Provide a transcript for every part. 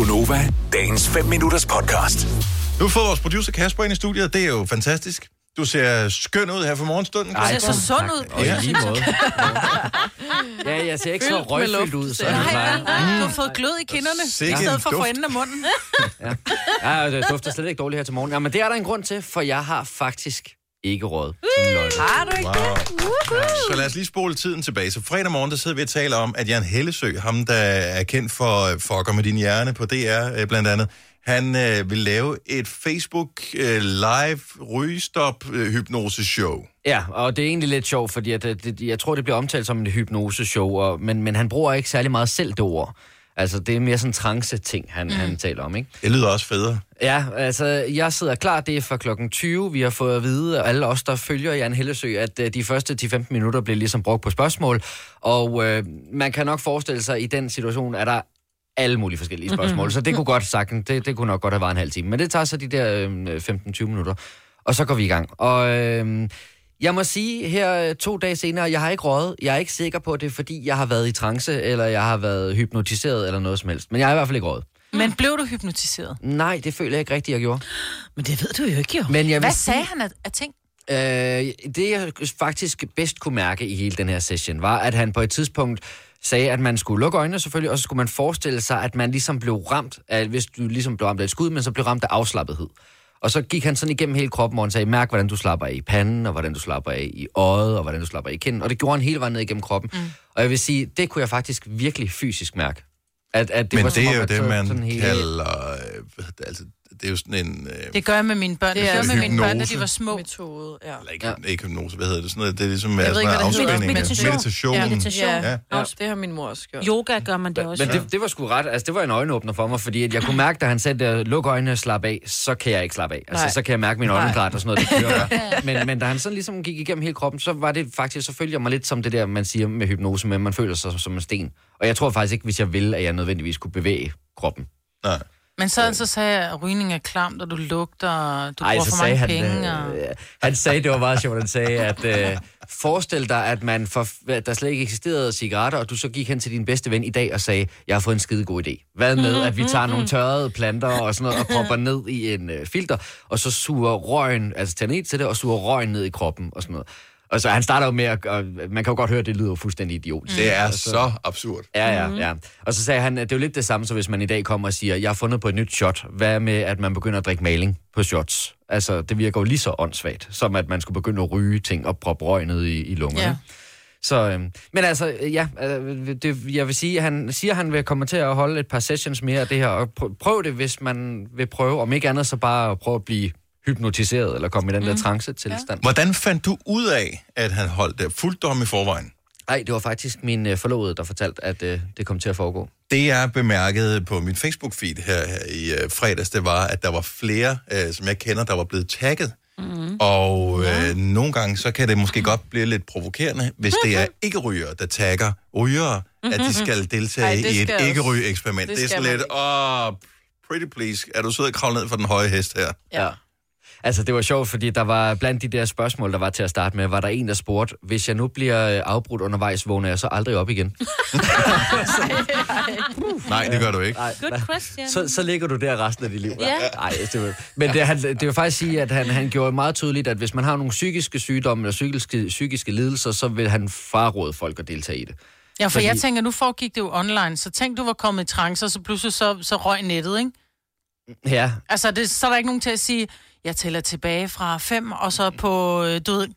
Gunova, dagens 5 minutters podcast. Nu har fået vores producer Kasper ind i studiet. Det er jo fantastisk. Du ser skøn ud her for morgenstunden. Ej, Kasper. så sund ud. Og i lige måde. ja, jeg ser ikke så røgfyldt ud, det jeg. plejer. Du har fået glød i kinderne, Sikke i stedet for for enden af munden. Ja, det dufter slet ikke dårligt her til morgen. Ja, men det er der en grund til, for jeg har faktisk ikke råd. Har du ikke Wow. Så lad os lige spole tiden tilbage. Så fredag morgen, der sidder vi og taler om, at Jan Hellesø, ham der er kendt for Fucker med din hjerne på DR øh, blandt andet, han øh, vil lave et Facebook øh, live rygestop øh, hypnose show. Ja, og det er egentlig lidt sjovt, fordi at, øh, det, jeg tror, det bliver omtalt som en hypnoseshow, og, men, men han bruger ikke særlig meget selv det ord. Altså, det er mere sådan trance-ting, han, mm. han taler om, ikke? Det lyder også federe. Ja, altså, jeg sidder klar, det er fra klokken 20. Vi har fået at vide, alle os, der følger Jan Hellesø, at øh, de første 10-15 minutter bliver ligesom brugt på spørgsmål. Og øh, man kan nok forestille sig, at i den situation er der alle mulige forskellige spørgsmål. Mm-hmm. Så det kunne godt sagt, det, det kunne nok godt have været en halv time. Men det tager så de der øh, 15-20 minutter. Og så går vi i gang. Og øh, jeg må sige her øh, to dage senere, jeg har ikke røget. Jeg er ikke sikker på, at det er fordi, jeg har været i trance, eller jeg har været hypnotiseret, eller noget som helst. Men jeg har i hvert fald ikke røget. Men blev du hypnotiseret? Nej, det føler jeg ikke rigtigt, jeg gjorde. Men det ved du jo ikke, jo. Men jeg Hvad sige- sagde han af, af ting? Øh, det, jeg faktisk bedst kunne mærke i hele den her session, var, at han på et tidspunkt sagde, at man skulle lukke øjnene selvfølgelig, og så skulle man forestille sig, at man ligesom blev ramt af, hvis du ligesom blev ramt af et skud, men så blev ramt af afslappethed. Og så gik han sådan igennem hele kroppen, hvor han sagde, mærk, hvordan du slapper af i panden, og hvordan du slapper af i øjet, og hvordan du slapper af i kinden. Og det gjorde han hele vejen ned igennem kroppen. Mm. Og jeg vil sige, det kunne jeg faktisk virkelig fysisk mærke. At, at det Men var, det er jo at det, så- man sådan hele- kalder... Øh, altså, det er jo sådan en... Øh, Det gør jeg med mine børn. Det, er gør jeg med mine børn, da hypnose. de var små. metode, ja. eller ikke, ja. ikke hypnose, hvad hedder det? Sådan noget, det er ligesom ved sådan ikke, noget afspænding. Meditation. Meditation. Ja, Ja. meditation. Ja. Ja. ja. Det har min mor også gjort. Yoga gør man det også. Men det, det var sgu ret, altså det var en øjenåbner for mig, fordi at jeg kunne mærke, da han sagde, der, luk øjnene og slap af, så kan jeg ikke slappe af. Altså Nej. så kan jeg mærke min øjengræd og sådan noget, det kører. men, men da han sådan ligesom gik igennem hele kroppen, så var det faktisk, så følte jeg mig lidt som det der, man siger med hypnose, at man føler sig som en sten. Og jeg tror faktisk ikke, hvis jeg ville, at jeg nødvendigvis kunne bevæge kroppen. Nej. Men så, så sagde jeg, at rygning er klamt, og du lugter, og du Ej, bruger for mange han, penge. Og... øh, han sagde, det var meget sjovt, han sagde, at øh, forestil dig, at man for, der slet ikke eksisterede cigaretter, og du så gik hen til din bedste ven i dag og sagde, jeg har fået en skide god idé. Hvad med, at vi tager nogle tørrede planter og sådan noget, og propper ned i en øh, filter, og så suger røgen, altså tænder i til det, og suger røgen ned i kroppen og sådan noget. Og så han starter jo med, at, og man kan jo godt høre, at det lyder fuldstændig idiotisk. Det er så absurd. Ja, ja, ja. Og så sagde han, at det er jo lidt det samme, så hvis man i dag kommer og siger, jeg har fundet på et nyt shot. Hvad med, at man begynder at drikke maling på shots? Altså, det virker jo lige så åndssvagt, som at man skulle begynde at ryge ting og proppe røg ned i, i lungerne. Ja. Så, øhm, men altså, ja, øh, det, jeg vil sige, han siger, at han vil komme til at holde et par sessions mere af det her, og prøv, prøv det, hvis man vil prøve, om ikke andet, så bare prøve at blive hypnotiseret, eller komme i den der trance-tilstand. Hvordan fandt du ud af, at han holdt det fuldt om i forvejen? Nej, det var faktisk min øh, forlovede, der fortalte, at øh, det kom til at foregå. Det jeg bemærkede på min Facebook-feed her, her i øh, fredags, det var, at der var flere, øh, som jeg kender, der var blevet tagget. Mm. Og øh, nogle gange, så kan det måske godt blive lidt provokerende, hvis det er ikke-rygere, der tagger rygere, at de skal deltage Ej, i et ikke-ryge-eksperiment. Det, det er sådan lidt, åh, oh, pretty please, er du sød at kravle ned for den høje hest her? Ja. Altså, det var sjovt, fordi der var blandt de der spørgsmål, der var til at starte med, var der en, der spurgte, hvis jeg nu bliver øh, afbrudt undervejs, vågner jeg så aldrig op igen? Nej, det gør du ikke. Nej, Good question. så, så ligger du der resten af dit liv. Ja. Nej, det var, men det, han, det vil faktisk sige, at han, han gjorde meget tydeligt, at hvis man har nogle psykiske sygdomme eller psykiske, psykiske lidelser, så vil han fraråde folk at deltage i det. Ja, for Fordi- jeg tænker, nu foregik det jo online, så tænk, du var kommet i trance, og så pludselig så, så røg nettet, ikke? Ja, Altså, det, så er der ikke nogen til at sige, jeg tæller tilbage fra fem, og så på, øh, du ved,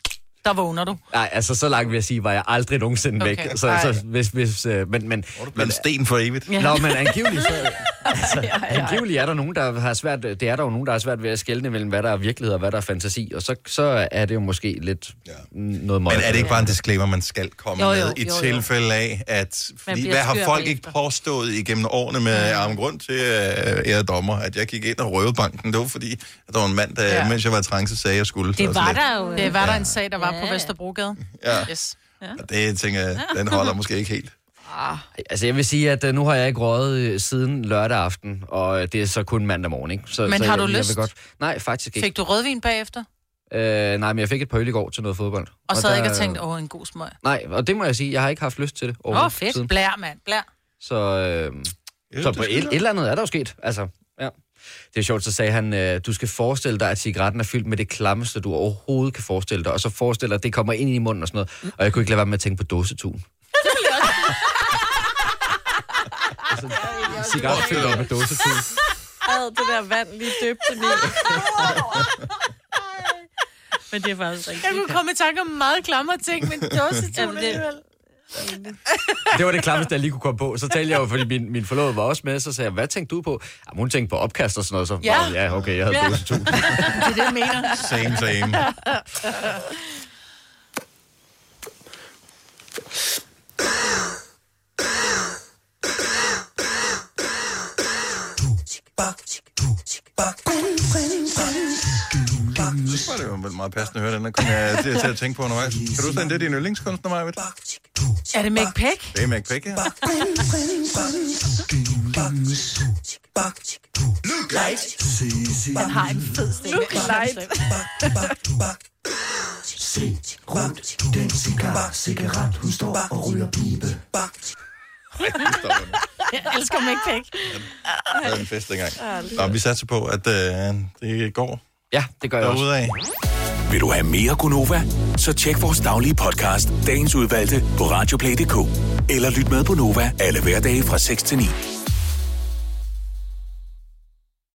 der vågner du. nej, altså så langt vil jeg sige, var jeg aldrig nogensinde væk. Okay. Så, Nej. så hvis, hvis, øh, men, men, Hvor er du blevet en sten for evigt? Ja. Nå, men angiveligt, så, altså, angiveligt er der nogen, der har svært, det er der jo nogen, der har svært ved at skelne mellem, hvad der er virkelighed og hvad der er fantasi, og så, så er det jo måske lidt Ja. ja. noget Men møg. er det ikke bare en disclaimer, man skal komme Jo, jo, med i jo, jo. tilfælde af, at... Fordi, hvad har folk ikke påstået igennem årene med mm. arm grund til uh, ære dommer, at jeg gik ind og røvede banken? Det var fordi, at der var en mand, der, ja. Ja. mens jeg var i trance, sagde, at jeg skulle. Det var der jo. Det var der en sag, der var Ja. på Vesterbrogade. Ja, Yes. og det tænker jeg, den holder måske ikke helt. Altså, jeg vil sige, at øh, nu har jeg ikke røget øh, siden lørdag aften, og øh, det er så kun mandag morgen, ikke? Så, Men så har jeg, du jeg lyst? Vil godt... Nej, faktisk ikke. Fik du rødvin bagefter? Øh, nej, men jeg fik et par øl i går til noget fodbold. Og så havde jeg ikke tænkt, åh, en god smøg. Nej, og det må jeg sige, jeg har ikke haft lyst til det Åh, overhovedet fedt. siden. Blær, mand, blær. Så øh, Så på et, et eller andet er der jo sket. Altså, ja. Det er sjovt, så sagde han, øh, du skal forestille dig, at cigaretten er fyldt med det klammeste, du overhovedet kan forestille dig, og så forestille dig, at det kommer ind i munden og sådan noget. Og jeg kunne ikke lade være med at tænke på dåsetun. Altså, cigaret fyldt op med dåsetun. Ad det der vand lige døbt den i. Men det er faktisk rigtigt. Jeg kunne komme i tanke om meget klamre ting, men det- alligevel. Det var det klammeste, jeg lige kunne komme på. Så talte jeg jo, fordi min, min forlovede var også med, så sagde jeg, hvad tænkte du på? Jamen, hun tænkte på opkast og sådan noget. Så, Ja. "Nå, ja okay, jeg havde Ja. ja. dåsetun. Det er det, jeg mener. Same, same. Så var det jo vel meget passende at høre den, der kom jeg til, til at tænke på undervejs. Kan du sende det din yndlingskunstner, Marvitt? Er det Meg Peck? Det er McPick, ja. Han har en fed stemme. Look light. Jeg elsker Peck. Det var en fest dengang. Nå, vi satser på, at øh, det går Ja, det gør jeg også. derude af. Vil du have mere Gunova? Så tjek vores daglige podcast, dagens udvalgte, på radioplay.dk. Eller lyt med på Nova alle hverdage fra 6 til 9.